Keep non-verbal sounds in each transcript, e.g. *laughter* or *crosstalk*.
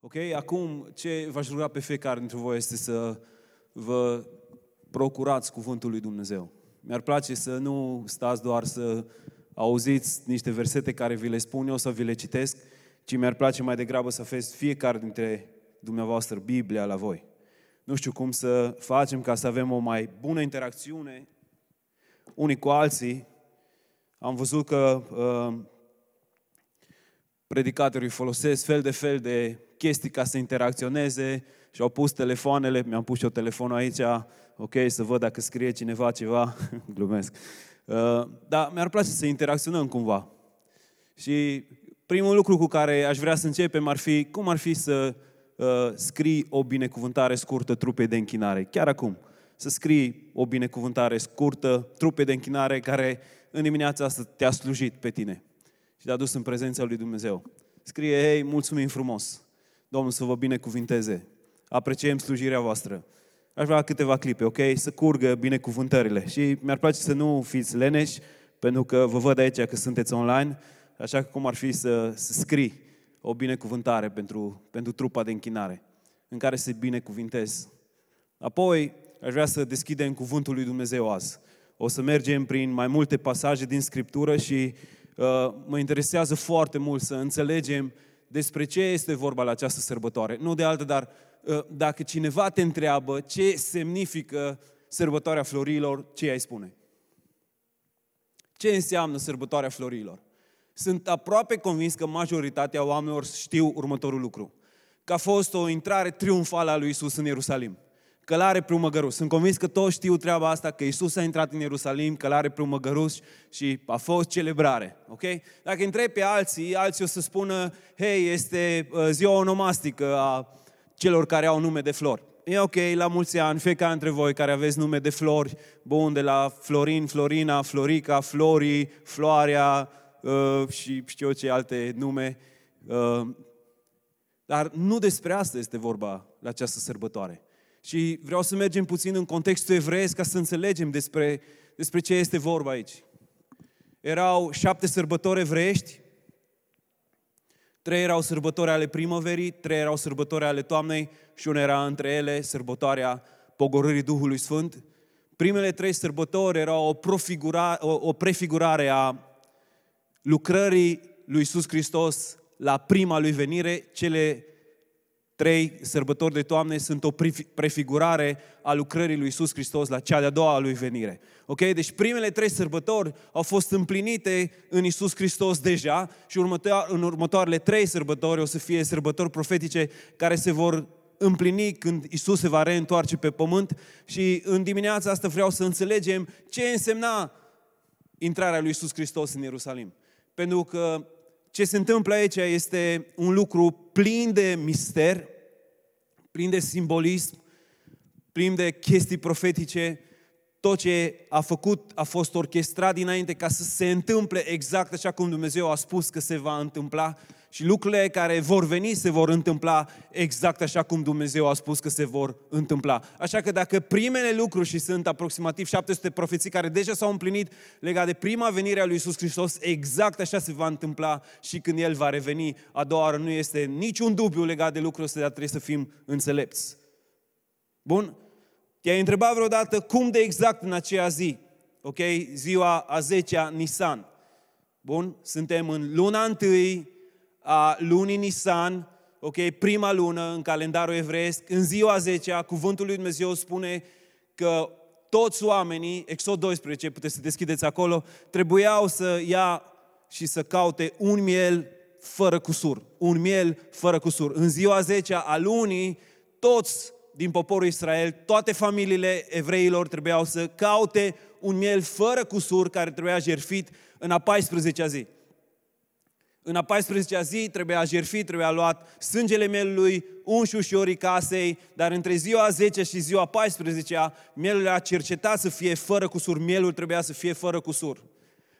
Ok? Acum, ce v-aș ruga pe fiecare dintre voi este să vă procurați cuvântul lui Dumnezeu. Mi-ar place să nu stați doar să auziți niște versete care vi le spun eu sau vi le citesc, ci mi-ar place mai degrabă să aveți fiecare dintre dumneavoastră Biblia la voi. Nu știu cum să facem ca să avem o mai bună interacțiune unii cu alții. Am văzut că uh, predicatorii folosesc fel de fel de chestii ca să interacționeze și au pus telefoanele, mi-am pus și eu telefonul aici, ok, să văd dacă scrie cineva ceva, *laughs* glumesc. Uh, dar mi-ar place să interacționăm cumva. Și primul lucru cu care aș vrea să începem ar fi, cum ar fi să uh, scrii o binecuvântare scurtă trupei de închinare, chiar acum. Să scrii o binecuvântare scurtă trupei de închinare care în dimineața asta te-a slujit pe tine și te-a dus în prezența lui Dumnezeu. Scrie, hei, mulțumim frumos, Domnul să vă binecuvinteze, apreciem slujirea voastră. Aș vrea câteva clipe, ok? Să curgă binecuvântările. Și mi-ar place să nu fiți leneși, pentru că vă văd aici că sunteți online, așa că cum ar fi să, să scrii o binecuvântare pentru, pentru trupa de închinare, în care să binecuvintezi. Apoi, aș vrea să deschidem cuvântul lui Dumnezeu azi. O să mergem prin mai multe pasaje din Scriptură și uh, mă interesează foarte mult să înțelegem despre ce este vorba la această sărbătoare. Nu de altă, dar uh, dacă cineva te întreabă ce semnifică sărbătoarea florilor, ce ai spune? Ce înseamnă sărbătoarea florilor? Sunt aproape convins că majoritatea oamenilor știu următorul lucru. Că a fost o intrare triumfală a lui Isus în Ierusalim. Călare pe un măgăruș. Sunt convins că toți știu treaba asta, că Isus a intrat în Ierusalim, călare pe un măgăruș și a fost celebrare. Ok? Dacă întrebi pe alții, alții o să spună, hei, este uh, ziua onomastică a celor care au nume de flori. E ok, la mulți ani, fiecare dintre voi care aveți nume de flori, bun, de la Florin, Florina, Florica, Florii, Floarea, Uh, și știu ce alte nume. Uh, dar nu despre asta este vorba la această sărbătoare. Și vreau să mergem puțin în contextul evreiesc ca să înțelegem despre, despre ce este vorba aici. Erau șapte sărbători evreiești, trei erau sărbători ale primăverii, trei erau sărbători ale toamnei și una era între ele sărbătoarea pogorârii Duhului Sfânt. Primele trei sărbători erau o, o, o prefigurare a lucrării lui Iisus Hristos la prima lui venire, cele trei sărbători de toamne sunt o prefigurare a lucrării lui Iisus Hristos la cea de-a doua lui venire. Ok? Deci primele trei sărbători au fost împlinite în Iisus Hristos deja și în următoarele trei sărbători o să fie sărbători profetice care se vor împlini când Isus se va reîntoarce pe pământ și în dimineața asta vreau să înțelegem ce însemna intrarea lui Isus Hristos în Ierusalim pentru că ce se întâmplă aici este un lucru plin de mister, plin de simbolism, plin de chestii profetice. Tot ce a făcut a fost orchestrat dinainte ca să se întâmple exact așa cum Dumnezeu a spus că se va întâmpla și lucrurile care vor veni se vor întâmpla exact așa cum Dumnezeu a spus că se vor întâmpla. Așa că dacă primele lucruri, și sunt aproximativ 700 profeții care deja s-au împlinit legat de prima venire a lui Isus Hristos, exact așa se va întâmpla și când El va reveni a doua oară. Nu este niciun dubiu legat de lucrul ăsta, dar trebuie să fim înțelepți. Bun? Te-ai întrebat vreodată cum de exact în aceea zi, ok, ziua a 10-a Nisan. Bun? Suntem în luna întâi, a lunii Nisan, ok, prima lună în calendarul evreiesc, în ziua 10 cuvântul lui Dumnezeu spune că toți oamenii, Exod 12, puteți să deschideți acolo, trebuiau să ia și să caute un miel fără cusur. Un miel fără cusur. În ziua 10 a lunii, toți din poporul Israel, toate familiile evreilor trebuiau să caute un miel fără cusur care trebuia jertfit în a 14-a zi. În a 14-a zi trebuia jertfit, trebuia luat sângele mielului, unși ușorii casei, dar între ziua 10 și ziua 14-a, mielul a cercetat să fie fără cusur, mielul trebuia să fie fără cusur.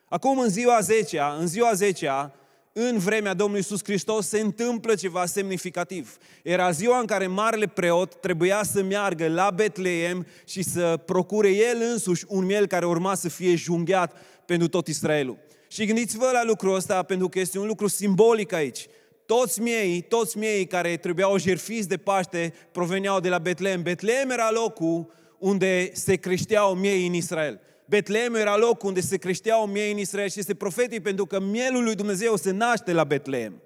Acum, în ziua 10-a, în ziua 10-a, în vremea Domnului Iisus Hristos se întâmplă ceva semnificativ. Era ziua în care marele preot trebuia să meargă la Betleem și să procure el însuși un miel care urma să fie junghiat pentru tot Israelul. Și gândiți-vă la lucrul ăsta, pentru că este un lucru simbolic aici. Toți miei, toți miei care trebuiau jerfiți de Paște proveneau de la Betlehem. Betlehem era locul unde se creșteau miei în Israel. Betlehem era locul unde se creșteau miei în Israel și este profetic pentru că mielul lui Dumnezeu se naște la Betlehem.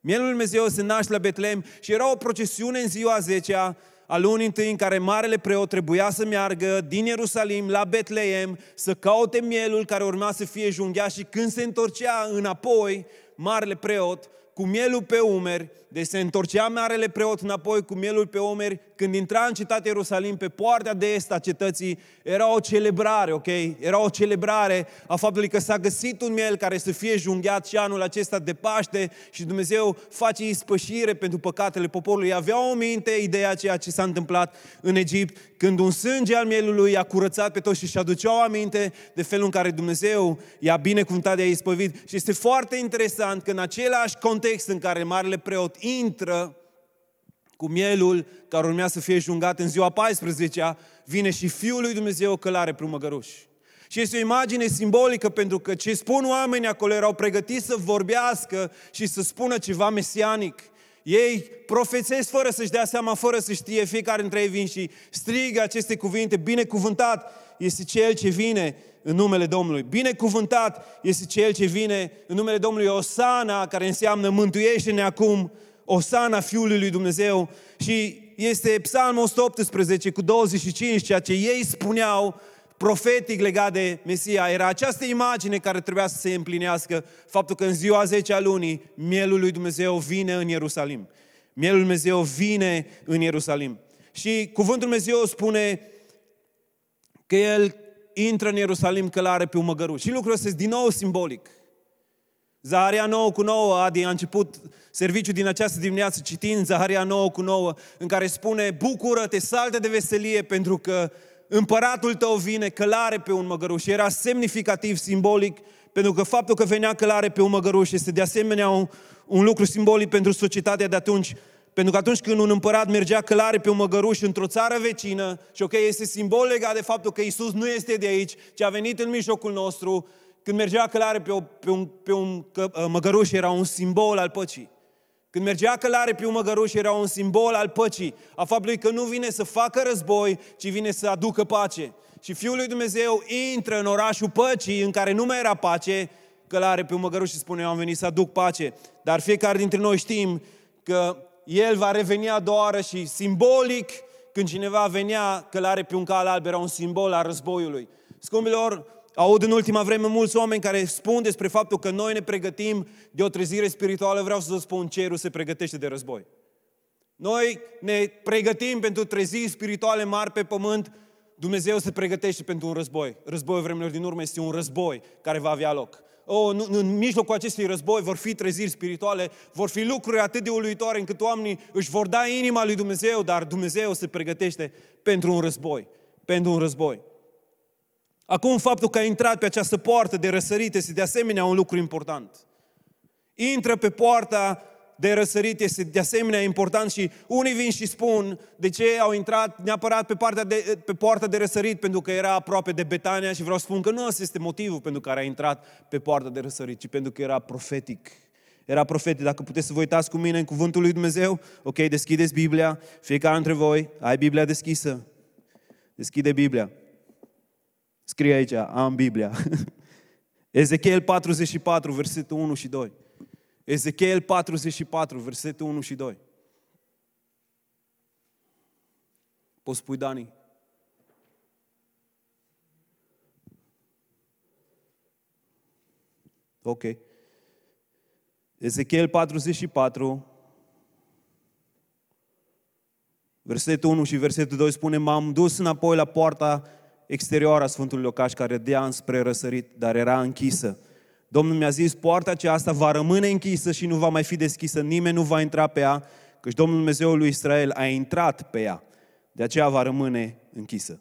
Mielul lui Dumnezeu se naște la Betlehem și era o procesiune în ziua 10 a lunii întâi în care marele preot trebuia să meargă din Ierusalim la Betlehem să caute mielul care urma să fie junghiat și când se întorcea înapoi, marele preot cu mielul pe umeri, deci se întorcea marele preot înapoi cu mielul pe umeri, când intra în cetatea Ierusalim, pe poarta de est a cetății, era o celebrare, ok? Era o celebrare a faptului că s-a găsit un miel care să fie junghiat și anul acesta de Paște și Dumnezeu face ispășire pentru păcatele poporului. Avea o minte ideea ceea ce s-a întâmplat în Egipt, când un sânge al mielului a curățat pe toți și și aduceau aminte de felul în care Dumnezeu i-a binecuvântat, i-a ispăvit. Și este foarte interesant că în același context în care Marele Preot intră cu mielul care urmea să fie jungat în ziua 14 vine și Fiul lui Dumnezeu călare pe un măgăruș. Și este o imagine simbolică pentru că ce spun oamenii acolo erau pregătiți să vorbească și să spună ceva mesianic. Ei profețesc fără să-și dea seama, fără să știe, fiecare dintre ei vin și strigă aceste cuvinte, binecuvântat este Cel ce vine în numele Domnului. Binecuvântat este Cel ce vine în numele Domnului Osana, care înseamnă mântuiește-ne acum, Osana Fiului lui Dumnezeu. Și este Psalmul 118 cu 25, ceea ce ei spuneau profetic legat de Mesia. Era această imagine care trebuia să se împlinească, faptul că în ziua 10 a lunii, mielul lui Dumnezeu vine în Ierusalim. Mielul lui Dumnezeu vine în Ierusalim. Și cuvântul Dumnezeu spune că el intră în Ierusalim călare pe un măgăruș. Și lucrul ăsta este din nou simbolic. Zaharia 9 cu 9, Adi a început serviciul din această dimineață citind Zaharia 9 cu 9, în care spune, bucură-te, salte de veselie, pentru că împăratul tău vine călare pe un măgăruș. Era semnificativ, simbolic, pentru că faptul că venea călare pe un măgăruș este de asemenea un, un lucru simbolic pentru societatea de atunci. Pentru că atunci când un împărat mergea călare pe un măgăruș într-o țară vecină, și ok, este simbol legat de faptul că Isus nu este de aici, ci a venit în mijlocul nostru, când mergea călare pe, o, pe un, pe un că, uh, măgăruș, era un simbol al păcii. Când mergea călare pe un măgăruș, era un simbol al păcii, a faptului că nu vine să facă război, ci vine să aducă pace. Și Fiul lui Dumnezeu intră în orașul păcii, în care nu mai era pace, călare pe un măgăruș și spune, eu am venit să aduc pace. Dar fiecare dintre noi știm că El va reveni a doua oară și simbolic, când cineva venea călare pe un cal alb, era un simbol al războiului. Scumpilor, Aud în ultima vreme mulți oameni care spun despre faptul că noi ne pregătim de o trezire spirituală. Vreau să vă spun, cerul se pregătește de război. Noi ne pregătim pentru treziri spirituale mari pe pământ. Dumnezeu se pregătește pentru un război. Războiul vremelor din urmă este un război care va avea loc. Oh, în, în mijlocul acestui război vor fi treziri spirituale, vor fi lucruri atât de uluitoare încât oamenii își vor da inima lui Dumnezeu, dar Dumnezeu se pregătește pentru un război. Pentru un război. Acum, faptul că a intrat pe această poartă de răsărit este de asemenea un lucru important. Intră pe poarta de răsărit este de asemenea important și unii vin și spun de ce au intrat neapărat pe, partea de, pe poarta de răsărit, pentru că era aproape de Betania și vreau să spun că nu ăsta este motivul pentru care a intrat pe poarta de răsărit, ci pentru că era profetic. Era profetic. Dacă puteți să vă uitați cu mine în cuvântul lui Dumnezeu, ok, deschideți Biblia, fiecare dintre voi, ai Biblia deschisă. Deschide Biblia. Scrie aici, am Biblia. *laughs* Ezechiel 44, versetul 1 și 2. Ezechiel 44, versetul 1 și 2. Poți spui, Dani? Ok. Ezechiel 44, versetul 1 și versetul 2 spune, m-am dus înapoi la poarta exterioară a Sfântului Locaș care dea înspre răsărit, dar era închisă. Domnul mi-a zis, poarta aceasta va rămâne închisă și nu va mai fi deschisă, nimeni nu va intra pe ea, căci Domnul Dumnezeul lui Israel a intrat pe ea. De aceea va rămâne închisă.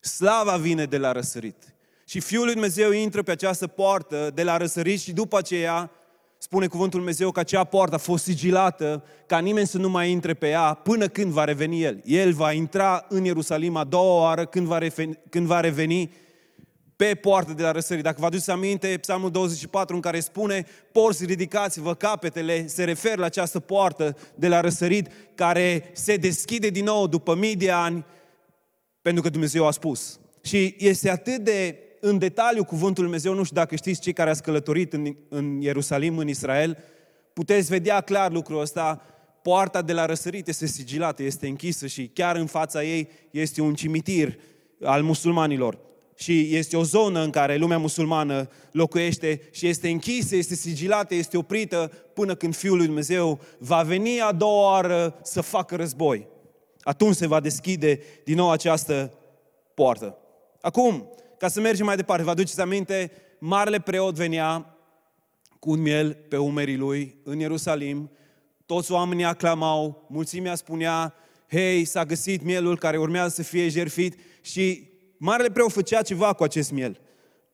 Slava vine de la răsărit. Și Fiul lui Dumnezeu intră pe această poartă de la răsărit și după aceea spune cuvântul Dumnezeu că acea poartă a fost sigilată, ca nimeni să nu mai intre pe ea până când va reveni El. El va intra în Ierusalim a doua oară când va reveni, când va reveni pe poartă de la răsărit. Dacă vă aduceți aminte, Psalmul 24 în care spune, porți ridicați-vă capetele, se referă la această poartă de la răsărit care se deschide din nou după mii de ani pentru că Dumnezeu a spus. Și este atât de în detaliu cuvântul Lui Dumnezeu, nu știu dacă știți cei care ați călătorit în, în Ierusalim, în Israel, puteți vedea clar lucrul ăsta, poarta de la răsărit este sigilată, este închisă și chiar în fața ei este un cimitir al musulmanilor. Și este o zonă în care lumea musulmană locuiește și este închisă, este sigilată, este oprită până când Fiul lui Dumnezeu va veni a doua oară să facă război. Atunci se va deschide din nou această poartă. Acum, ca să mergem mai departe, vă aduceți aminte, marele preot venea cu un miel pe umerii lui în Ierusalim, toți oamenii aclamau, mulțimea spunea, hei, s-a găsit mielul care urmează să fie jerfit și marele preot făcea ceva cu acest miel.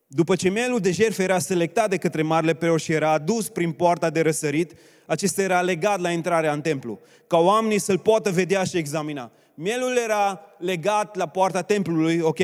După ce mielul de jertfă era selectat de către marele preot și era adus prin poarta de răsărit, acesta era legat la intrarea în templu, ca oamenii să-l poată vedea și examina. Mielul era legat la poarta templului, ok?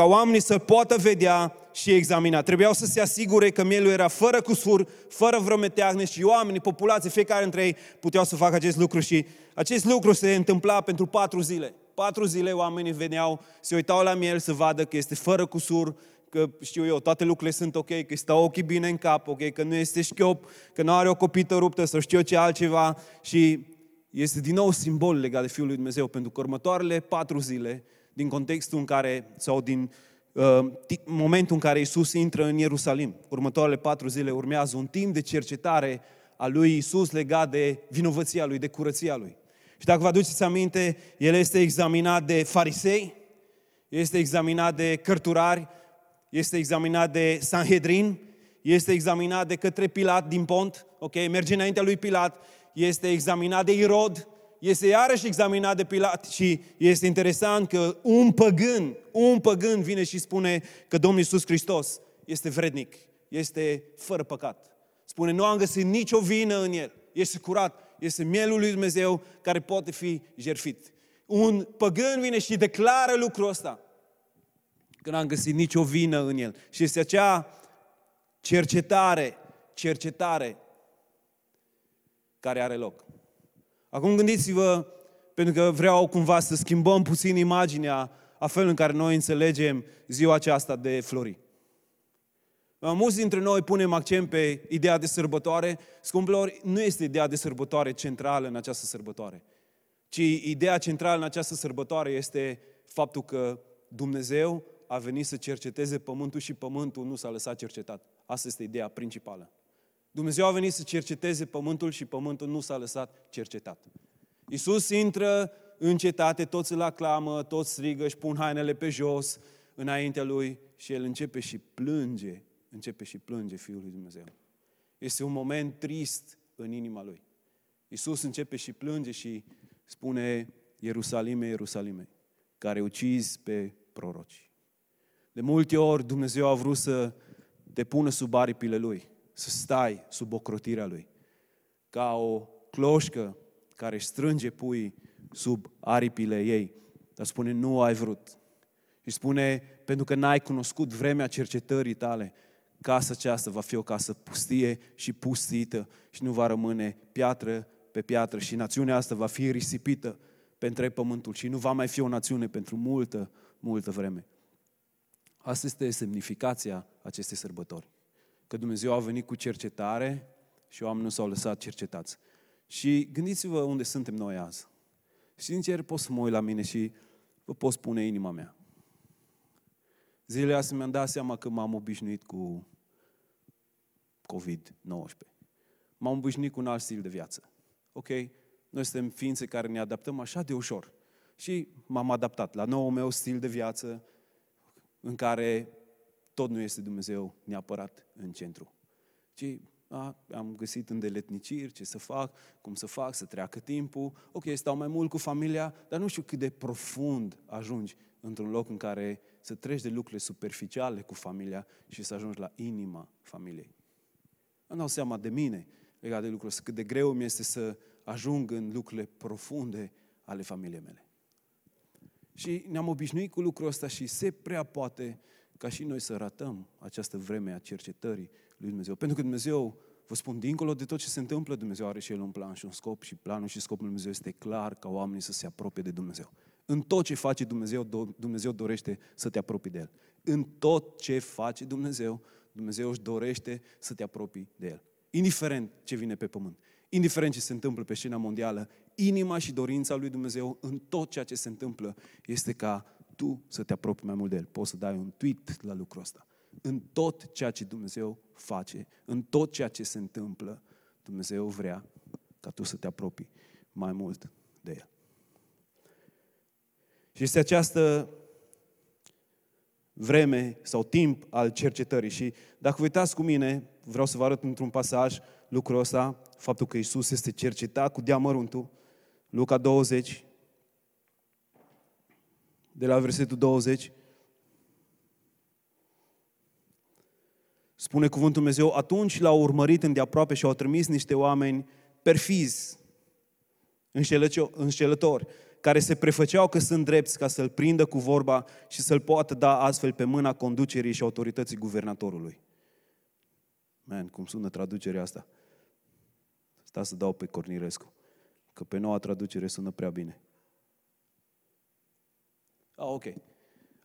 Ca oamenii să poată vedea și examina. Trebuiau să se asigure că mielul era fără cusur, fără vreo meteagne și oamenii, populație, fiecare dintre ei puteau să facă acest lucru și acest lucru se întâmpla pentru patru zile. Patru zile oamenii veneau, se uitau la miel să vadă că este fără cusur, că știu eu, toate lucrurile sunt ok, că stau ochii bine în cap, ok, că nu este șchiop, că nu are o copită ruptă sau știu eu ce altceva și este din nou simbol legat de Fiul lui Dumnezeu, pentru că următoarele patru zile, din contextul în care, sau din uh, momentul în care Isus intră în Ierusalim, următoarele patru zile urmează un timp de cercetare a lui Isus legat de vinovăția lui, de curăția lui. Și dacă vă aduceți aminte, el este examinat de farisei, este examinat de cărturari, este examinat de Sanhedrin, este examinat de către Pilat din Pont, ok, merge înaintea lui Pilat, este examinat de Irod, este iarăși examinat de Pilat și este interesant că un păgân, un păgân vine și spune că Domnul Iisus Hristos este vrednic, este fără păcat. Spune, nu am găsit nicio vină în el, este curat, este mielul lui Dumnezeu care poate fi jerfit. Un păgân vine și declară lucrul ăsta că n-am găsit nicio vină în el. Și este acea cercetare, cercetare care are loc. Acum gândiți-vă, pentru că vreau cumva să schimbăm puțin imaginea a felului în care noi înțelegem ziua aceasta de flori. Mulți dintre noi punem accent pe ideea de sărbătoare. Scumpilor, nu este ideea de sărbătoare centrală în această sărbătoare, ci ideea centrală în această sărbătoare este faptul că Dumnezeu a venit să cerceteze pământul și pământul nu s-a lăsat cercetat. Asta este ideea principală. Dumnezeu a venit să cerceteze pământul și pământul nu s-a lăsat cercetat. Iisus intră în cetate, toți îl aclamă, toți strigă, își pun hainele pe jos înaintea lui și el începe și plânge, începe și plânge Fiul lui Dumnezeu. Este un moment trist în inima lui. Iisus începe și plânge și spune, Ierusalime, Ierusalime, care ucizi pe proroci. De multe ori Dumnezeu a vrut să te pună sub aripile Lui, să stai sub ocrotirea Lui. Ca o cloșcă care își strânge pui sub aripile ei. Dar spune, nu ai vrut. Și spune, pentru că n-ai cunoscut vremea cercetării tale, casa aceasta va fi o casă pustie și pustită și nu va rămâne piatră pe piatră și națiunea asta va fi risipită pe întreg pământul și nu va mai fi o națiune pentru multă, multă vreme. Asta este semnificația acestei sărbători. Că Dumnezeu a venit cu cercetare și oamenii nu s-au lăsat cercetați. Și gândiți-vă unde suntem noi azi. Și sincer pot să mă uit la mine și vă pot spune inima mea. Zilele astea mi-am dat seama că m-am obișnuit cu COVID-19. M-am obișnuit cu un alt stil de viață. Ok? Noi suntem ființe care ne adaptăm așa de ușor. Și m-am adaptat la noul meu stil de viață, în care tot nu este Dumnezeu neapărat în centru. Ci a, am găsit îndeletniciri, ce să fac, cum să fac, să treacă timpul. Ok, stau mai mult cu familia, dar nu știu cât de profund ajungi într-un loc în care să treci de lucrurile superficiale cu familia și să ajungi la inima familiei. Îmi dau seama de mine legat de lucrul ăsta, cât de greu mi este să ajung în lucrurile profunde ale familiei mele. Și ne-am obișnuit cu lucrul ăsta și se prea poate ca și noi să ratăm această vreme a cercetării lui Dumnezeu. Pentru că Dumnezeu, vă spun, dincolo de tot ce se întâmplă, Dumnezeu are și El un plan și un scop și planul și scopul lui Dumnezeu este clar ca oamenii să se apropie de Dumnezeu. În tot ce face Dumnezeu, Dumnezeu dorește să te apropii de El. În tot ce face Dumnezeu, Dumnezeu își dorește să te apropii de El. Indiferent ce vine pe pământ, indiferent ce se întâmplă pe scena mondială, inima și dorința lui Dumnezeu în tot ceea ce se întâmplă este ca tu să te apropii mai mult de El. Poți să dai un tweet la lucrul ăsta. În tot ceea ce Dumnezeu face, în tot ceea ce se întâmplă, Dumnezeu vrea ca tu să te apropii mai mult de El. Și este această vreme sau timp al cercetării. Și dacă vă uitați cu mine, vreau să vă arăt într-un pasaj lucrul ăsta, faptul că Isus este cercetat cu deamăruntul. Luca 20, de la versetul 20. Spune cuvântul Dumnezeu, atunci l-au urmărit îndeaproape și au trimis niște oameni perfizi, înșelători, care se prefăceau că sunt drepți ca să-l prindă cu vorba și să-l poată da astfel pe mâna conducerii și autorității guvernatorului. Man, cum sună traducerea asta? Sta să dau pe Cornirescu, că pe noua traducere sună prea bine. Ah, ok.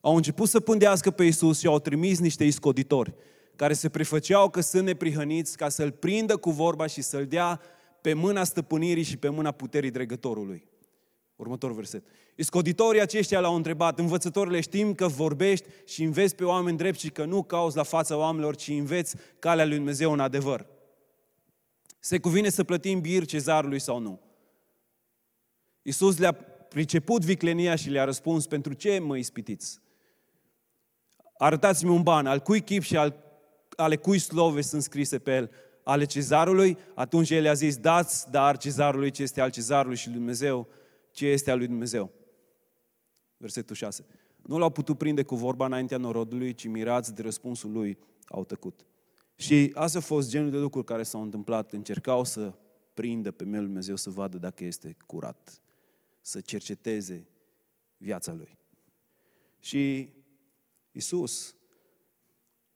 Au început să pândească pe Isus și au trimis niște iscoditori care se prefăceau că sunt neprihăniți ca să-l prindă cu vorba și să-l dea pe mâna stăpânirii și pe mâna puterii dregătorului. Următorul verset. Iscoditorii aceștia l-au întrebat, învățătorile, știm că vorbești și înveți pe oameni drept și că nu cauți la fața oamenilor, ci înveți calea lui Dumnezeu în adevăr. Se cuvine să plătim bir cezarului sau nu? Iisus le-a priceput viclenia și le-a răspuns, pentru ce mă ispitiți? Arătați-mi un ban, al cui chip și al, ale cui slove sunt scrise pe el, ale cezarului? Atunci el a zis, dați dar cezarului ce este al cezarului și lui Dumnezeu ce este al lui Dumnezeu. Versetul 6. Nu l-au putut prinde cu vorba înaintea norodului, ci mirați de răspunsul lui au tăcut. Și asta a fost genul de lucruri care s-au întâmplat. Încercau să prindă pe Melul Dumnezeu să vadă dacă este curat, să cerceteze viața lui. Și Isus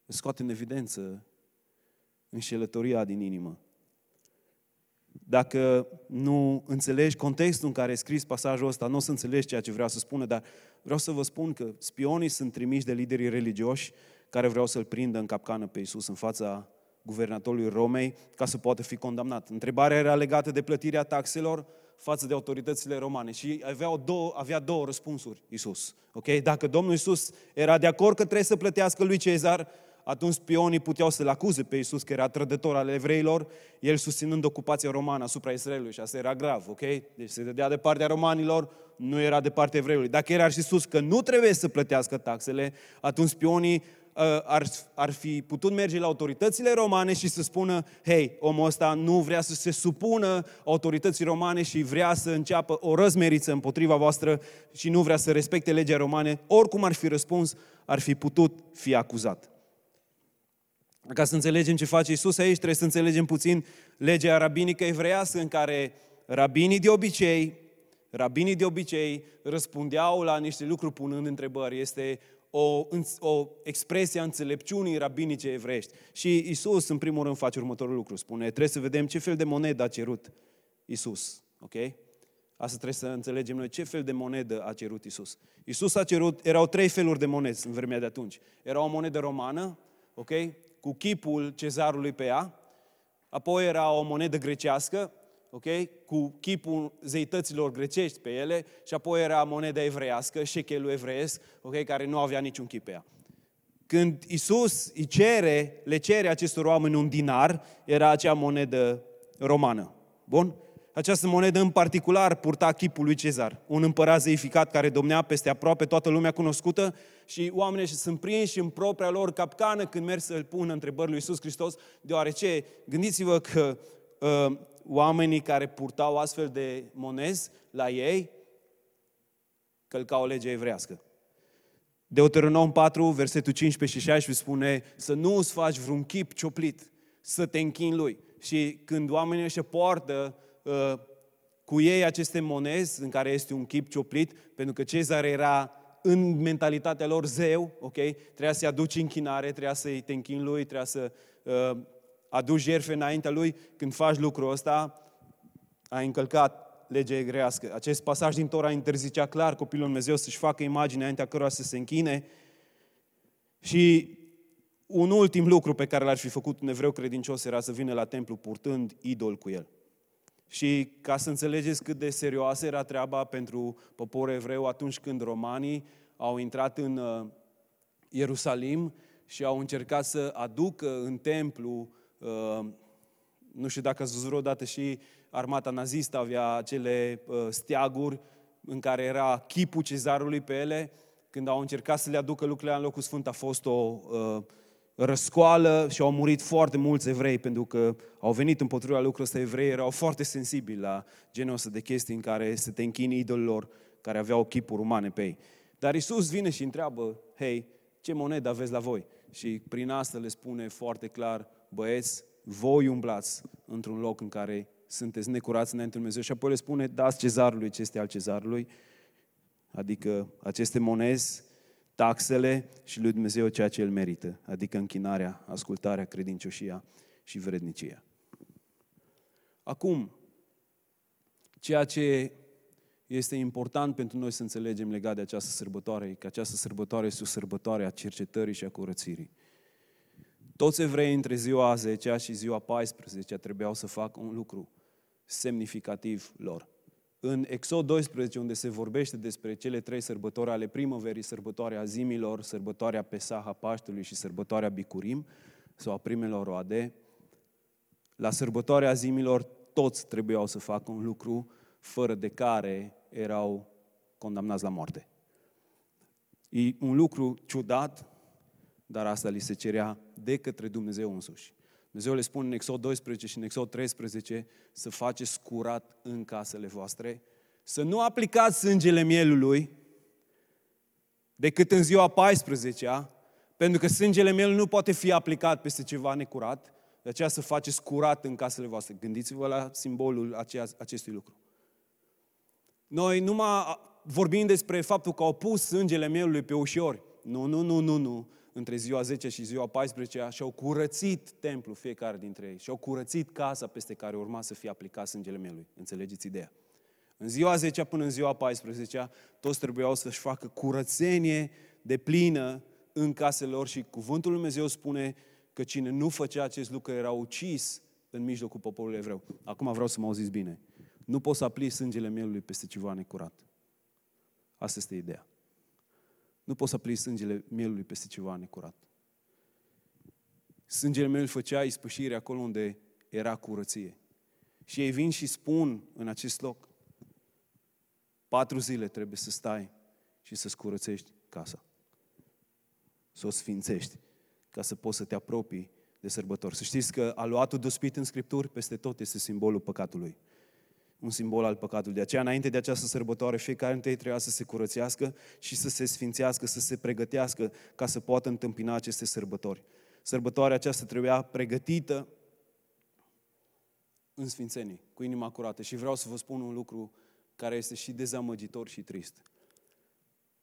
scoate în evidență înșelătoria din inimă. Dacă nu înțelegi contextul în care e scris pasajul ăsta, nu o să înțelegi ceea ce vreau să spună, dar vreau să vă spun că spionii sunt trimiși de liderii religioși care vreau să-l prindă în capcană pe Isus în fața guvernatorului Romei ca să poată fi condamnat. Întrebarea era legată de plătirea taxelor față de autoritățile romane și avea două, avea două răspunsuri Isus. Okay? Dacă Domnul Isus era de acord că trebuie să plătească lui Cezar, atunci spionii puteau să-l acuze pe Isus că era trădător al evreilor, el susținând ocupația romană asupra Israelului și asta era grav, ok? Deci se dădea de partea romanilor, nu era de partea evreilor. Dacă era și sus că nu trebuie să plătească taxele, atunci spionii uh, ar, ar fi putut merge la autoritățile romane și să spună, hei, omul ăsta nu vrea să se supună autorității romane și vrea să înceapă o răzmeriță împotriva voastră și nu vrea să respecte legea romane, oricum ar fi răspuns, ar fi putut fi acuzat. Ca să înțelegem ce face Isus aici, trebuie să înțelegem puțin legea rabinică evreiască în care rabinii de obicei, rabinii de obicei răspundeau la niște lucruri punând întrebări. Este o, o expresie a înțelepciunii rabinice evreiești. Și Isus, în primul rând, face următorul lucru. Spune, trebuie să vedem ce fel de monedă a cerut Isus. Ok? Asta trebuie să înțelegem noi ce fel de monedă a cerut Isus. Isus a cerut, erau trei feluri de monede în vremea de atunci. Era o monedă romană, ok? cu chipul cezarului pe ea, apoi era o monedă grecească, ok, cu chipul zeităților grecești pe ele, și apoi era moneda evreiască, șechelul evreiesc, ok, care nu avea niciun chip pe ea. Când Isus îi cere, le cere acestor oameni un dinar, era acea monedă romană. Bun? Această monedă în particular purta chipul lui Cezar, un împărat zeificat care domnea peste aproape toată lumea cunoscută și oamenii sunt prinși în propria lor capcană când merg să-L pună întrebări lui Iisus Hristos, deoarece gândiți-vă că uh, oamenii care purtau astfel de monezi la ei călcau legea evrească. Deuteronom 4, versetul 15 și 16 spune să nu îți faci vreun chip cioplit, să te închini lui. Și când oamenii ăștia poartă uh, cu ei aceste monezi în care este un chip cioplit, pentru că Cezar era în mentalitatea lor zeu, ok? Trebuia să-i aduci închinare, trebuia să-i te închin lui, trebuia să uh, aduci jertfe înaintea lui. Când faci lucrul ăsta, ai încălcat legea egrească. Acest pasaj din Tora interzicea clar copilul Dumnezeu să-și facă imagine înaintea cărora să se închine. Și un ultim lucru pe care l-ar fi făcut un evreu credincios era să vină la templu purtând idol cu el. Și ca să înțelegeți cât de serioasă era treaba pentru poporul evreu atunci când romanii au intrat în uh, Ierusalim și au încercat să aducă în templu, uh, nu știu dacă ați văzut vreodată și armata nazistă avea acele uh, steaguri în care era chipul cezarului pe ele, când au încercat să le aducă lucrurile în locul sfânt a fost o răscoală și au murit foarte mulți evrei pentru că au venit împotriva lucrurilor ăsta evrei, erau foarte sensibili la genul ăsta de chestii în care să te închini idolilor care aveau chipuri umane pe ei. Dar Isus vine și întreabă, hei, ce monedă aveți la voi? Și prin asta le spune foarte clar, băieți, voi umblați într-un loc în care sunteți necurați înainte de Dumnezeu și apoi le spune, dați cezarului ce este al cezarului, adică aceste monezi taxele și lui Dumnezeu ceea ce El merită, adică închinarea, ascultarea, credincioșia și vrednicia. Acum, ceea ce este important pentru noi să înțelegem legat de această sărbătoare, e că această sărbătoare este o sărbătoare a cercetării și a curățirii. Toți evrei între ziua 10 și ziua 14 trebuiau să facă un lucru semnificativ lor în Exod 12, unde se vorbește despre cele trei sărbători ale primăverii, sărbătoarea zimilor, sărbătoarea Pesah a Paștelui și sărbătoarea Bicurim, sau a primelor roade, la sărbătoarea zimilor toți trebuiau să facă un lucru fără de care erau condamnați la moarte. E un lucru ciudat, dar asta li se cerea de către Dumnezeu însuși. Dumnezeu le spune în Exod 12 și în Exod 13 să faceți curat în casele voastre, să nu aplicați sângele mielului decât în ziua 14-a, pentru că sângele mielului nu poate fi aplicat peste ceva necurat, de aceea să faceți curat în casele voastre. Gândiți-vă la simbolul acestui lucru. Noi numai vorbim despre faptul că au pus sângele mielului pe ușori. Nu, nu, nu, nu, nu între ziua 10 și ziua 14 și-au curățit templul fiecare dintre ei și-au curățit casa peste care urma să fie aplicat sângele mielui. Înțelegeți ideea? În ziua 10 până în ziua 14 toți trebuiau să-și facă curățenie de plină în casele lor și cuvântul Lui Dumnezeu spune că cine nu făcea acest lucru era ucis în mijlocul poporului evreu. Acum vreau să mă auziți bine. Nu poți să aplici sângele mielului peste ceva necurat. Asta este ideea. Nu poți să aplici sângele mielului peste ceva necurat. Sângele meu făcea ispășire acolo unde era curăție. Și ei vin și spun în acest loc, patru zile trebuie să stai și să-ți curățești casa. Să o sfințești, ca să poți să te apropii de sărbători. Să știți că aluatul dospit în Scripturi peste tot este simbolul păcatului un simbol al păcatului. De aceea, înainte de această sărbătoare, fiecare dintre ei trebuia să se curățească și să se sfințească, să se pregătească ca să poată întâmpina aceste sărbători. Sărbătoarea aceasta trebuia pregătită în sfințenie, cu inima curată. Și vreau să vă spun un lucru care este și dezamăgitor și trist.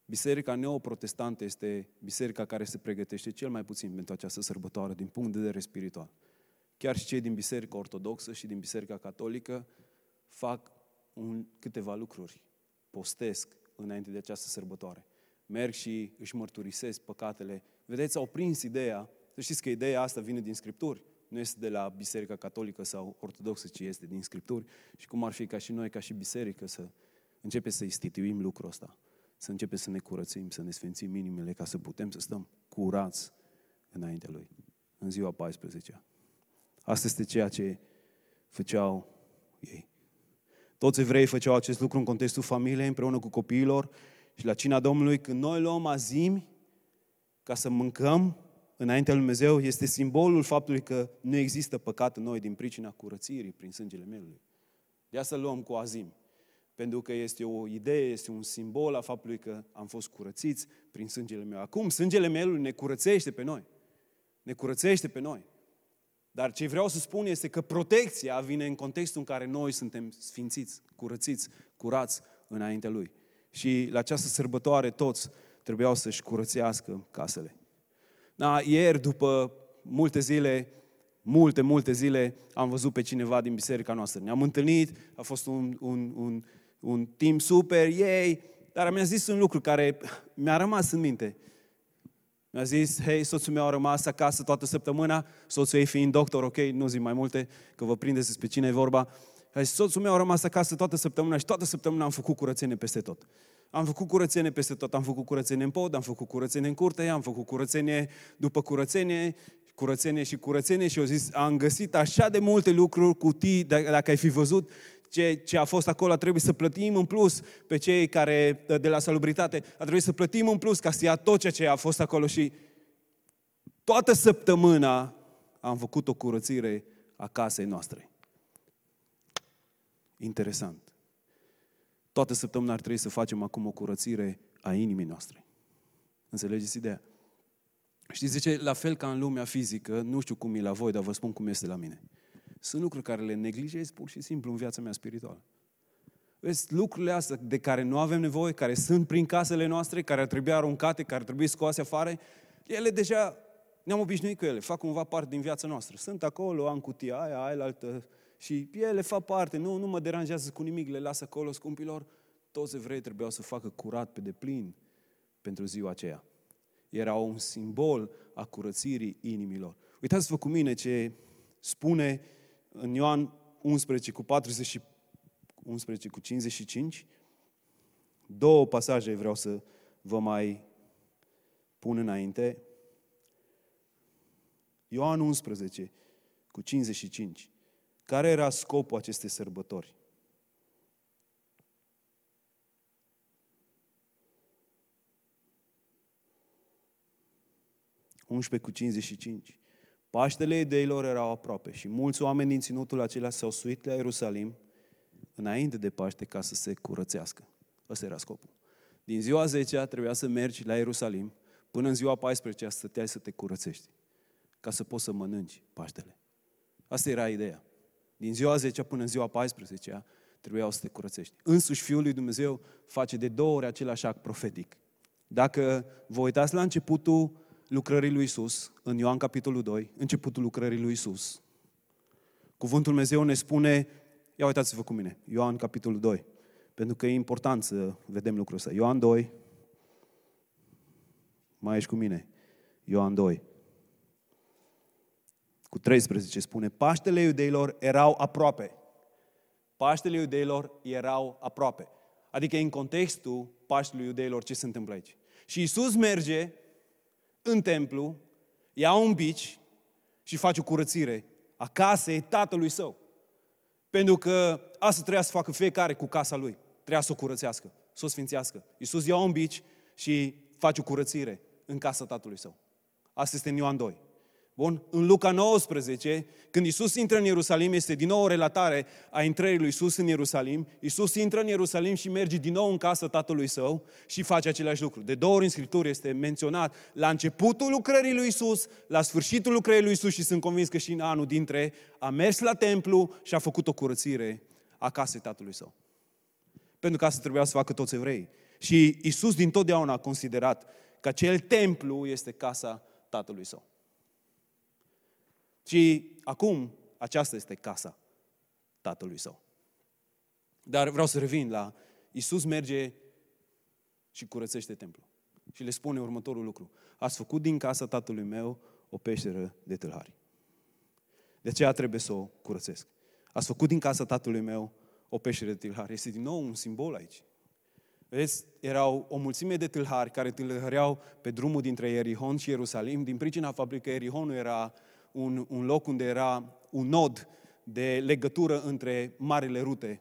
Biserica neoprotestantă este biserica care se pregătește cel mai puțin pentru această sărbătoare din punct de vedere spiritual. Chiar și cei din Biserica Ortodoxă și din Biserica Catolică fac un, câteva lucruri. Postesc înainte de această sărbătoare. Merg și își mărturisesc păcatele. Vedeți, au prins ideea, să știți că ideea asta vine din Scripturi, nu este de la Biserica Catolică sau Ortodoxă, ci este din Scripturi. Și cum ar fi ca și noi, ca și biserică, să începem să instituim lucrul ăsta. Să începem să ne curățim, să ne sfințim inimile, ca să putem să stăm curați înaintea Lui, în ziua 14 Asta este ceea ce făceau ei. Toți evrei făceau acest lucru în contextul familiei, împreună cu copiilor și la cina Domnului, când noi luăm azimi ca să mâncăm înaintea lui Dumnezeu, este simbolul faptului că nu există păcat în noi din pricina curățirii prin sângele mielului. De asta luăm cu azim. Pentru că este o idee, este un simbol a faptului că am fost curățiți prin sângele meu. Acum, sângele mielului ne curățește pe noi. Ne curățește pe noi. Dar ce vreau să spun este că protecția vine în contextul în care noi suntem sfințiți, curățiți, curați înaintea Lui. Și la această sărbătoare toți trebuiau să-și curățească casele. Da, ieri, după multe zile, multe, multe zile, am văzut pe cineva din biserica noastră. Ne-am întâlnit, a fost un, un, un, un timp super, ei, dar mi-a zis un lucru care mi-a rămas în minte. Mi-a zis, hei, soțul meu a rămas acasă toată săptămâna, soțul ei fiind doctor, ok, nu zic mai multe, că vă prindeți despre cine e vorba. A zis, soțul meu a rămas acasă toată săptămâna și toată săptămâna am făcut curățenie peste tot. Am făcut curățenie peste tot, am făcut curățenie în pod, am făcut curățenie în curte, am făcut curățenie după curățenie, curățenie și curățenie și au zis, am găsit așa de multe lucruri, cutii, dacă ai fi văzut ce, ce a fost acolo, a trebuit să plătim în plus pe cei care, de la salubritate, a trebuit să plătim în plus ca să ia tot ceea ce a fost acolo și toată săptămâna am făcut o curățire a casei noastre. Interesant. Toată săptămâna ar trebui să facem acum o curățire a inimii noastre. Înțelegeți ideea? Știți, zice, la fel ca în lumea fizică, nu știu cum e la voi, dar vă spun cum este la mine. Sunt lucruri care le neglijez pur și simplu în viața mea spirituală. Vezi, lucrurile astea de care nu avem nevoie, care sunt prin casele noastre, care ar trebui aruncate, care ar trebui scoase afară, ele deja ne-am obișnuit cu ele, fac cumva parte din viața noastră. Sunt acolo, am cutia aia, aia, altă, și ele fac parte, nu, nu mă deranjează cu nimic, le las acolo, scumpilor. Toți evrei trebuiau să facă curat pe deplin pentru ziua aceea. Era un simbol a curățirii inimilor. Uitați-vă cu mine ce spune în Ioan 11 cu 40 și 11 cu 55. Două pasaje vreau să vă mai pun înainte. Ioan 11 cu 55. Care era scopul acestei sărbători? cu 55. Paștele ideilor erau aproape și mulți oameni din ținutul acela s-au suit la Ierusalim înainte de Paște ca să se curățească. Ăsta era scopul. Din ziua 10 trebuia să mergi la Ierusalim, până în ziua 14 stăteai să te curățești, ca să poți să mănânci Paștele. Asta era ideea. Din ziua 10 până în ziua 14 trebuiau să te curățești. Însuși Fiul lui Dumnezeu face de două ori același act profetic. Dacă vă uitați la începutul lucrării lui Isus, în Ioan capitolul 2, începutul lucrării lui Isus, cuvântul Dumnezeu ne spune, ia uitați-vă cu mine, Ioan capitolul 2, pentru că e important să vedem lucrul ăsta. Ioan 2, mai ești cu mine, Ioan 2, cu 13 spune, Paștele iudeilor erau aproape. Paștele iudeilor erau aproape. Adică în contextul Paștelui iudeilor ce se întâmplă aici. Și Isus merge în templu, ia un bici și face o curățire a casei tatălui său. Pentru că asta trebuia să facă fiecare cu casa lui. Trebuia să o curățească, să o sfințească. Iisus ia un bici și face o curățire în casa tatălui său. Asta este în Ioan 2. Bun? În Luca 19, când Isus intră în Ierusalim, este din nou o relatare a intrării lui Isus în Ierusalim. Isus intră în Ierusalim și merge din nou în casa tatălui său și face același lucru. De două ori în Scriptură este menționat la începutul lucrării lui Isus, la sfârșitul lucrării lui Isus și sunt convins că și în anul dintre a mers la templu și a făcut o curățire a casei tatălui său. Pentru că asta trebuia să facă toți evrei. Și Isus din totdeauna a considerat că acel templu este casa tatălui său. Și acum aceasta este casa tatălui său. Dar vreau să revin la Isus merge și curățește templul. Și le spune următorul lucru. Ați făcut din casa tatălui meu o peșteră de tâlhari. De aceea trebuie să o curățesc. Ați făcut din casa tatălui meu o peșteră de tâlhari. Este din nou un simbol aici. Vedeți, erau o mulțime de tâlhari care tâlhăreau pe drumul dintre Ierihon și Ierusalim, din pricina faptului că Ierihonul era un, un loc unde era un nod de legătură între marile rute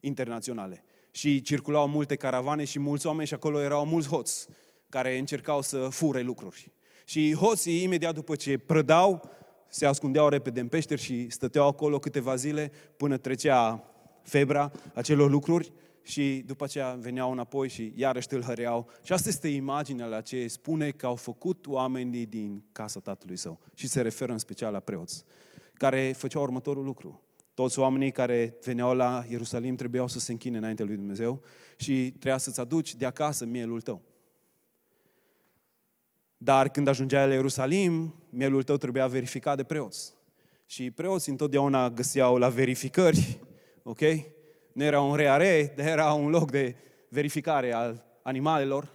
internaționale. Și circulau multe caravane și mulți oameni și acolo erau mulți hoți care încercau să fure lucruri. Și hoții, imediat după ce prădau, se ascundeau repede în peșteri și stăteau acolo câteva zile până trecea febra acelor lucruri și după aceea veneau înapoi și iarăși tâlhăreau. Și asta este imaginea la ce spune că au făcut oamenii din casa tatălui său. Și se referă în special la preoți, care făceau următorul lucru. Toți oamenii care veneau la Ierusalim trebuiau să se închine înainte lui Dumnezeu și trebuia să-ți aduci de acasă mielul tău. Dar când ajungeai la Ierusalim, mielul tău trebuia verificat de preoți. Și preoții întotdeauna găseau la verificări, ok? Nu era un reare, dar era un loc de verificare al animalelor.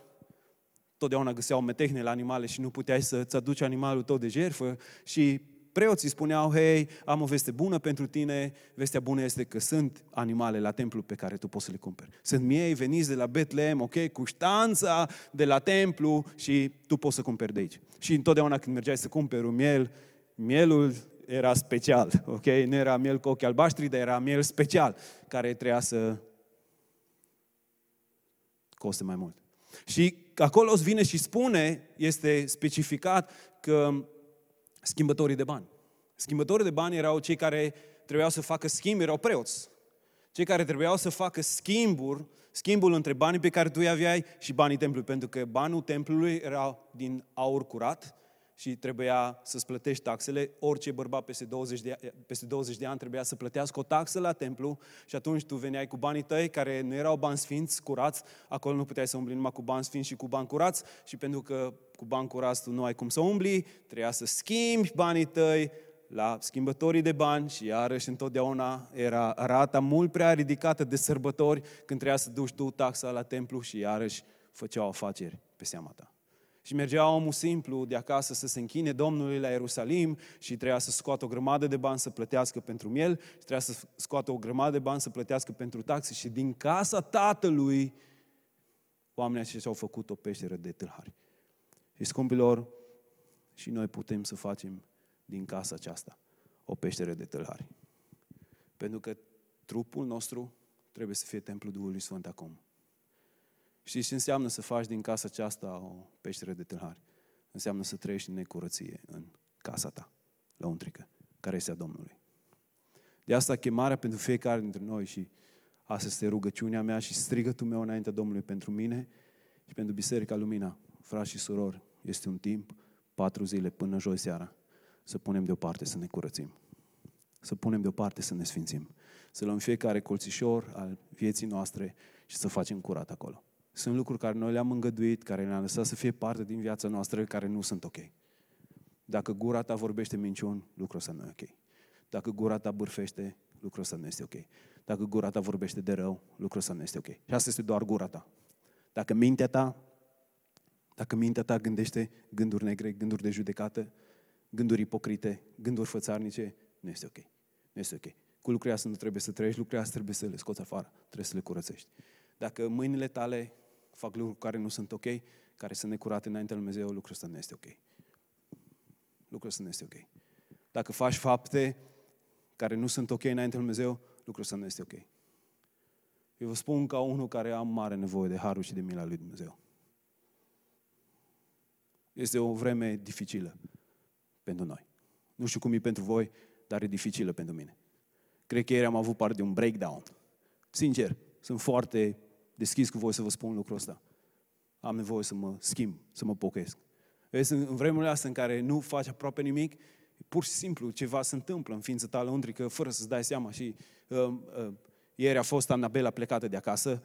Totdeauna găseau metehne la animale și nu puteai să-ți aduci animalul tău de jertfă. Și preoții spuneau, hei, am o veste bună pentru tine, vestea bună este că sunt animale la templu pe care tu poți să le cumperi. Sunt miei veniți de la Betlehem, ok, cu ștanța de la templu și tu poți să cumperi de aici. Și întotdeauna când mergeai să cumperi un miel, mielul era special, ok? Nu era miel cu ochi albaștri, dar era miel special, care trebuia să coste mai mult. Și acolo îți vine și spune, este specificat că schimbătorii de bani. Schimbătorii de bani erau cei care trebuiau să facă schimb, erau preoți. Cei care trebuiau să facă schimburi, schimbul între banii pe care tu îi aveai și banii templului, pentru că banul templului era din aur curat și trebuia să-ți plătești taxele. Orice bărbat peste 20, de, peste 20 de ani trebuia să plătească o taxă la templu și atunci tu veneai cu banii tăi, care nu erau bani sfinți, curați, acolo nu puteai să umbli numai cu bani sfinți și cu bani curați și pentru că cu bani curați tu nu ai cum să umbli, trebuia să schimbi banii tăi la schimbătorii de bani și iarăși întotdeauna era rata mult prea ridicată de sărbători când trebuia să duci tu taxa la templu și iarăși făceau afaceri pe seama ta. Și mergea omul simplu de acasă să se închine Domnului la Ierusalim și trebuia să scoată o grămadă de bani să plătească pentru miel și trebuia să scoată o grămadă de bani să plătească pentru taxe și din casa tatălui oamenii aceștia au făcut o peșteră de tâlhari. Și scumpilor, și noi putem să facem din casa aceasta o peșteră de tâlhari. Pentru că trupul nostru trebuie să fie templul Duhului Sfânt acum. Știți ce înseamnă să faci din casa aceasta o peșteră de tâlhari? Înseamnă să trăiești în necurăție în casa ta, la untrică, care este a Domnului. De asta chemarea pentru fiecare dintre noi și asta este rugăciunea mea și strigătul meu înaintea Domnului pentru mine și pentru Biserica Lumina. Frați și surori, este un timp, patru zile până joi seara, să punem deoparte să ne curățim. Să punem deoparte să ne sfințim. Să luăm fiecare colțișor al vieții noastre și să facem curat acolo. Sunt lucruri care noi le-am îngăduit, care ne-am lăsat să fie parte din viața noastră, care nu sunt ok. Dacă gura ta vorbește minciuni, lucrul ăsta nu e ok. Dacă gura ta bârfește, lucrul ăsta nu este ok. Dacă gura ta vorbește de rău, lucrul ăsta nu este ok. Și asta este doar gura ta. Dacă mintea ta, dacă mintea ta gândește gânduri negre, gânduri de judecată, gânduri ipocrite, gânduri fățarnice, nu este ok. Nu este ok. Cu lucrurile astea nu trebuie să trăiești, lucrurile astea trebuie să le scoți afară, trebuie să le curățești. Dacă mâinile tale fac lucruri care nu sunt ok, care sunt necurate înaintea lui Dumnezeu, lucrul ăsta nu este ok. Lucrul ăsta nu este ok. Dacă faci fapte care nu sunt ok înaintea lui Dumnezeu, lucrul ăsta nu este ok. Eu vă spun ca unul care am mare nevoie de harul și de mila lui Dumnezeu. Este o vreme dificilă pentru noi. Nu știu cum e pentru voi, dar e dificilă pentru mine. Cred că ieri am avut parte de un breakdown. Sincer, sunt foarte deschis cu voi să vă spun lucrul ăsta. Am nevoie să mă schimb, să mă pocăiesc. Vezi, în vremurile astea în care nu faci aproape nimic, pur și simplu ceva se întâmplă în ființa ta lăuntrică fără să-ți dai seama. Și uh, uh, ieri a fost Anabela plecată de acasă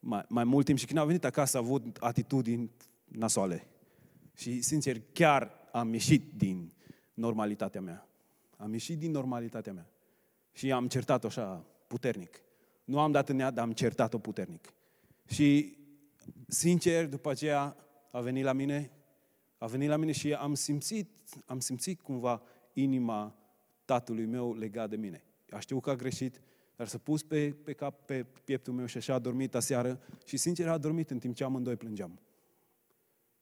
mai, mai mult timp și când a venit acasă a avut atitudini nasoale. Și, sincer, chiar am ieșit din normalitatea mea. Am ieșit din normalitatea mea. Și am certat-o așa puternic. Nu am dat în ea, dar am certat-o puternic. Și, sincer, după aceea a venit la mine, a venit la mine și am simțit, am simțit cumva inima tatălui meu legat de mine. A știut că a greșit, dar s-a pus pe, pe cap, pe pieptul meu și așa a dormit aseară și sincer a dormit în timp ce amândoi plângeam.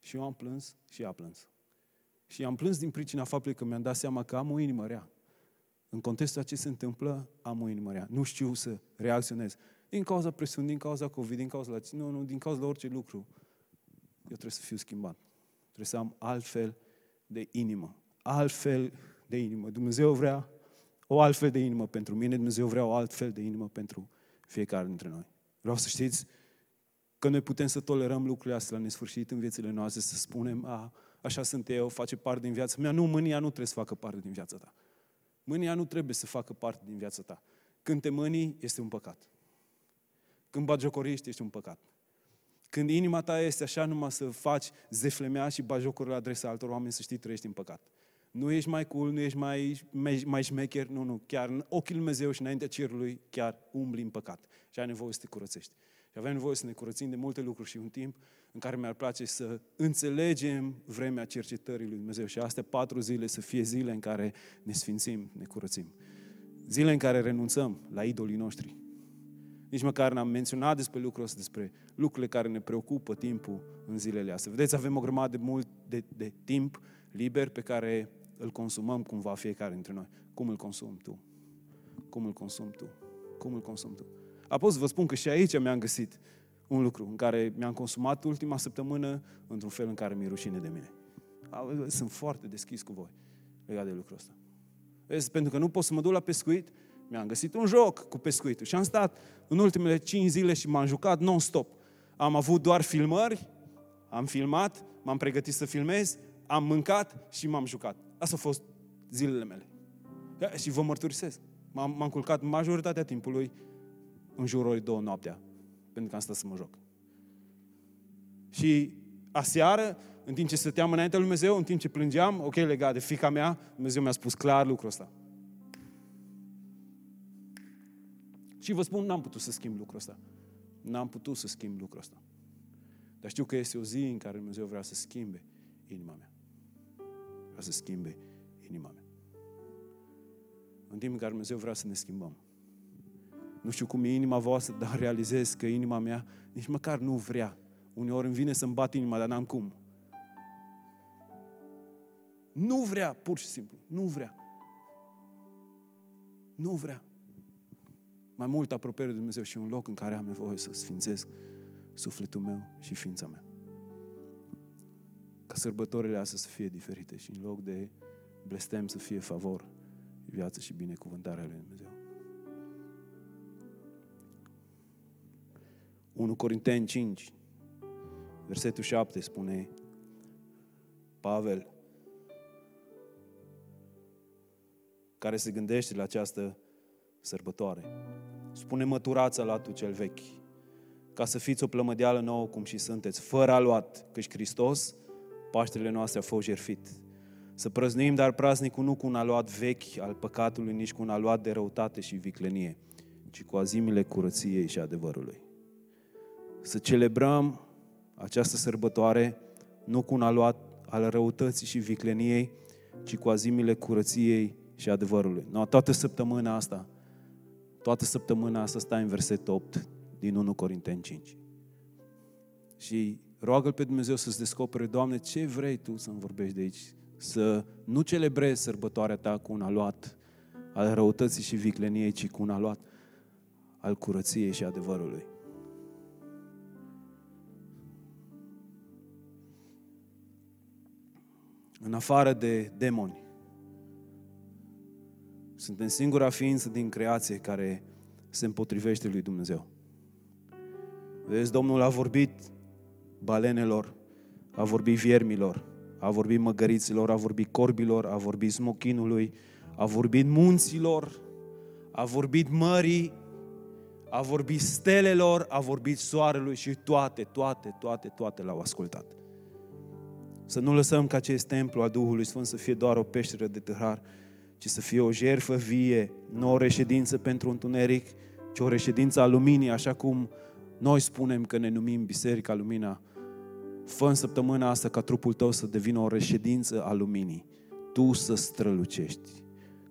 Și eu am plâns și ea a plâns. Și am plâns din pricina faptului că mi-am dat seama că am o inimă rea. În contextul ce se întâmplă, am o inimă rea. Nu știu să reacționez. Din cauza presiunii, din cauza COVID, din cauza la nu, nu, din cauza la orice lucru. Eu trebuie să fiu schimbat. Trebuie să am altfel de inimă. Altfel de inimă. Dumnezeu vrea o altfel de inimă pentru mine, Dumnezeu vrea o altfel de inimă pentru fiecare dintre noi. Vreau să știți că noi putem să tolerăm lucrurile astea la nesfârșit în viețile noastre, să spunem, a, așa sunt eu, face parte din viața mea. Nu, mânia nu trebuie să facă parte din viața ta. Mânia nu trebuie să facă parte din viața ta. Când te mânii, este un păcat. Când bagiocoriști, este un păcat. Când inima ta este așa numai să faci zeflemea și bajocuri la adresa altor oameni, să știi, trăiești în păcat. Nu ești mai cool, nu ești mai, mai, mai șmecher, nu, nu. Chiar în ochii Lui Dumnezeu și înaintea cerului, chiar umbli în păcat. Și ai nevoie să te curățești. Și avem nevoie să ne curățim de multe lucruri și un timp în care mi-ar place să înțelegem vremea cercetării lui Dumnezeu. Și astea patru zile să fie zile în care ne sfințim, ne curățim. Zile în care renunțăm la idolii noștri. Nici măcar n-am menționat despre lucrul ăsta, despre lucrurile care ne preocupă timpul în zilele astea. Vedeți, avem o grămadă de mult de, de timp liber pe care îl consumăm cumva fiecare dintre noi. Cum îl consumi tu? Cum îl consumi tu? Cum îl consumi tu? Apoi să vă spun că și aici mi-am găsit un lucru în care mi-am consumat ultima săptămână într-un fel în care mi-e rușine de mine. Sunt foarte deschis cu voi legat de lucrul ăsta. Vezi, pentru că nu pot să mă duc la pescuit, mi-am găsit un joc cu pescuitul și am stat în ultimele 5 zile și m-am jucat non-stop. Am avut doar filmări, am filmat, m-am pregătit să filmez, am mâncat și m-am jucat. Asta au fost zilele mele. Și vă mărturisesc. M-am, m-am culcat majoritatea timpului în jurul orei două noaptea, pentru că am stat să mă joc. Și aseară, în timp ce stăteam înaintea lui Dumnezeu, în timp ce plângeam, ok, legat de fica mea, Dumnezeu mi-a spus clar lucrul ăsta. Și vă spun, n-am putut să schimb lucrul ăsta. N-am putut să schimb lucrul ăsta. Dar știu că este o zi în care Dumnezeu vrea să schimbe inima mea. Vrea să schimbe inima mea. În timp în care Dumnezeu vrea să ne schimbăm. Nu știu cum e inima voastră, dar realizez că inima mea nici măcar nu vrea. Uneori îmi vine să-mi bat inima, dar n-am cum. Nu vrea, pur și simplu. Nu vrea. Nu vrea. Mai mult apropierea de Dumnezeu și un loc în care am nevoie să sfințesc sufletul meu și ființa mea. Ca sărbătorile astea să fie diferite și în loc de blestem să fie favor, viață și binecuvântarea lui Dumnezeu. 1 Corinteni 5, versetul 7 spune Pavel, care se gândește la această sărbătoare. Spune măturați la tu cel vechi, ca să fiți o plămădeală nouă cum și sunteți, fără aluat, căci Hristos, Paștele noastre a fost jertfit. Să prăznuim, dar praznicul nu cu un aluat vechi al păcatului, nici cu un aluat de răutate și viclenie, ci cu azimile curăției și adevărului. Să celebrăm această sărbătoare nu cu un aluat al răutății și vicleniei, ci cu azimile curăției și adevărului. No, toată săptămâna asta Toată săptămâna asta stai în versetul 8 din 1 Corinteni 5. Și roagă pe Dumnezeu să-ți descopere, Doamne, ce vrei Tu să-mi vorbești de aici? Să nu celebrezi sărbătoarea Ta cu un aluat al răutății și vicleniei, ci cu un aluat al curăției și adevărului. În afară de demoni, suntem singura ființă din creație care se împotrivește lui Dumnezeu. Vezi, Domnul a vorbit balenelor, a vorbit viermilor, a vorbit măgăriților, a vorbit corbilor, a vorbit smochinului, a vorbit munților, a vorbit mării, a vorbit stelelor, a vorbit soarelui și toate, toate, toate, toate l-au ascultat. Să nu lăsăm ca acest templu al Duhului Sfânt să fie doar o peșteră de târhar, ci să fie o jerfă vie, nu o reședință pentru întuneric, ci o reședință a luminii, așa cum noi spunem că ne numim Biserica Lumina. Fă în săptămâna asta ca trupul tău să devină o reședință a luminii. Tu să strălucești.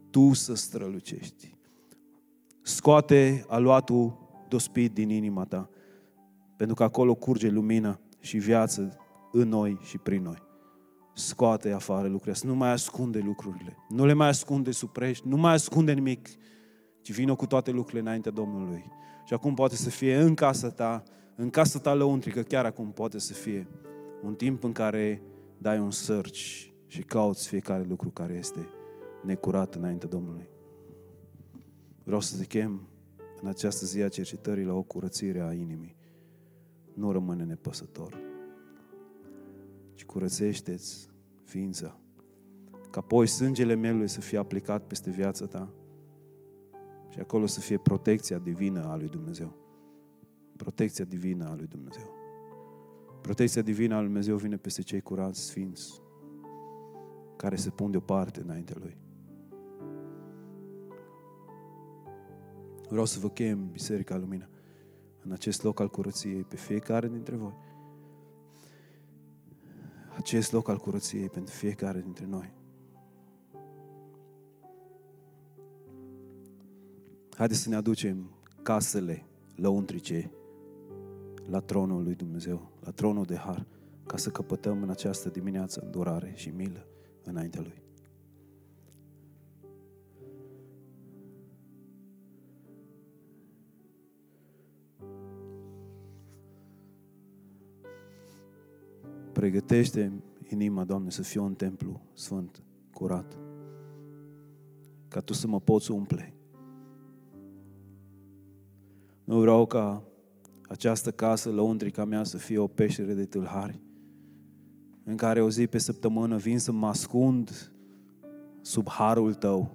Tu să strălucești. Scoate aluatul dospit din inima ta, pentru că acolo curge lumină și viață în noi și prin noi scoate afară lucrurile astea, nu mai ascunde lucrurile, nu le mai ascunde suprești, nu mai ascunde nimic, ci vină cu toate lucrurile înaintea Domnului. Și acum poate să fie în casa ta, în casa ta lăuntrică, chiar acum poate să fie un timp în care dai un search și cauți fiecare lucru care este necurat înaintea Domnului. Vreau să te chem în această zi a cercetării la o curățire a inimii. Nu rămâne nepăsător ci curățește-ți ființa. Ca apoi sângele mielului să fie aplicat peste viața ta și acolo să fie protecția divină a lui Dumnezeu. Protecția divină a lui Dumnezeu. Protecția divină al Dumnezeu vine peste cei curați, sfinți, care se pun deoparte înaintea Lui. Vreau să vă chem Biserica Lumina în acest loc al curăției pe fiecare dintre voi. Acest loc al curăției pentru fiecare dintre noi. Haideți să ne aducem casele lăuntrice la tronul lui Dumnezeu, la tronul de har, ca să căpătăm în această dimineață îndurare și milă înaintea Lui. Pregătește inima, Doamne, să fie un templu sfânt, curat, ca Tu să mă poți umple. Nu vreau ca această casă, lăuntrica mea, să fie o peștere de tâlhari, în care o zi pe săptămână vin să mă ascund sub harul Tău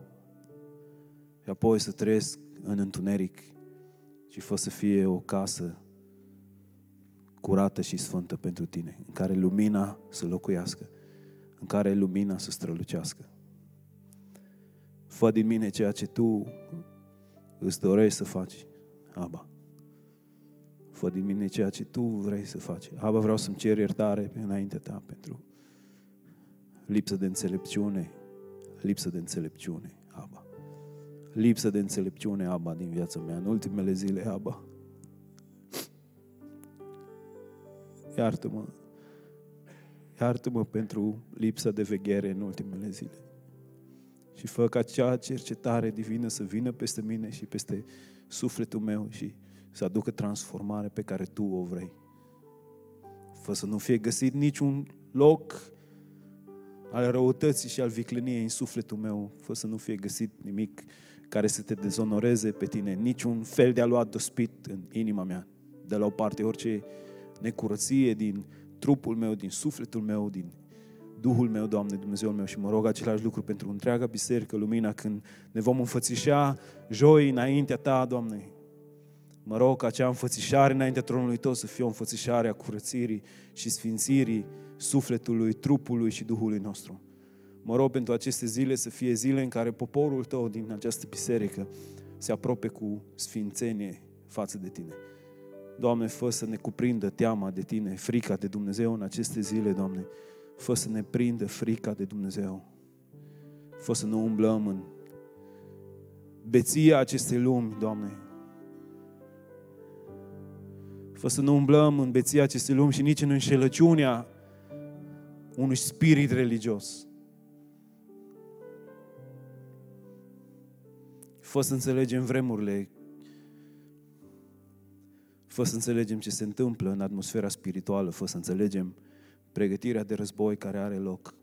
și apoi să trăiesc în întuneric și fă să fie o casă curată și sfântă pentru tine, în care lumina să locuiască, în care lumina să strălucească. Fă din mine ceea ce tu îți dorești să faci, Aba. Fă din mine ceea ce tu vrei să faci. Aba, vreau să-mi cer iertare înaintea ta pentru lipsă de înțelepciune, lipsă de înțelepciune, Aba. Lipsă de înțelepciune, Aba, din viața mea, în ultimele zile, Aba. Iartă-mă. Iartă-mă pentru lipsa de veghere în ultimele zile. Și fă ca acea cercetare divină să vină peste mine și peste sufletul meu și să aducă transformare pe care Tu o vrei. Fă să nu fie găsit niciun loc al răutății și al vicleniei în sufletul meu. Fă să nu fie găsit nimic care să te dezonoreze pe tine, niciun fel de a lua dospit în inima mea. De la o parte, orice necurăție din trupul meu, din sufletul meu, din Duhul meu, Doamne, Dumnezeul meu și mă rog același lucru pentru întreaga biserică, lumina, când ne vom înfățișa joi înaintea Ta, Doamne. Mă rog ca acea înfățișare înaintea tronului Tău să fie o înfățișare a curățirii și sfințirii sufletului, trupului și Duhului nostru. Mă rog pentru aceste zile să fie zile în care poporul Tău din această biserică se aprope cu sfințenie față de Tine. Doamne, fă să ne cuprindă teama de Tine, frica de Dumnezeu în aceste zile, Doamne. Fă să ne prindă frica de Dumnezeu. Fă să nu umblăm în beția acestei lumi, Doamne. Fă să nu umblăm în beția acestei lumi și nici în înșelăciunea unui spirit religios. Fă să înțelegem vremurile fă să înțelegem ce se întâmplă în atmosfera spirituală, fă să înțelegem pregătirea de război care are loc.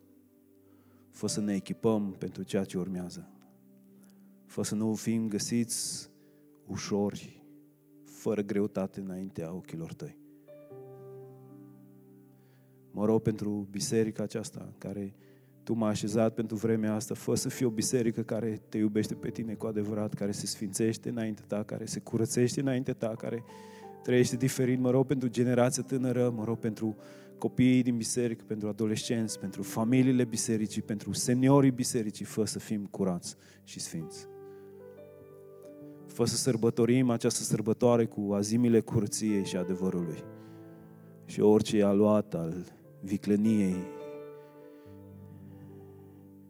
Fă să ne echipăm pentru ceea ce urmează. Fă să nu fim găsiți ușori, fără greutate înaintea ochilor tăi. Mă rog pentru biserica aceasta care tu m-ai așezat pentru vremea asta, fă să fie o biserică care te iubește pe tine cu adevărat, care se sfințește înainte ta, care se curățește înainte ta, care trăiește diferit. Mă rog pentru generația tânără, mă rog pentru copiii din biserică, pentru adolescenți, pentru familiile bisericii, pentru seniorii bisericii, fă să fim curați și sfinți. Fă să sărbătorim această sărbătoare cu azimile curăției și adevărului. Și orice aluat al vicleniei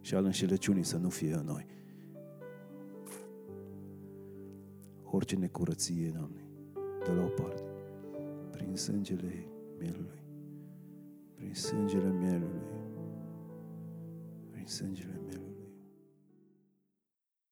și al înșelăciunii să nu fie în noi. Orice necurăție, Doamne, de la o parte, prin sângele mielului prin sângele mielului, prin sângele mielului.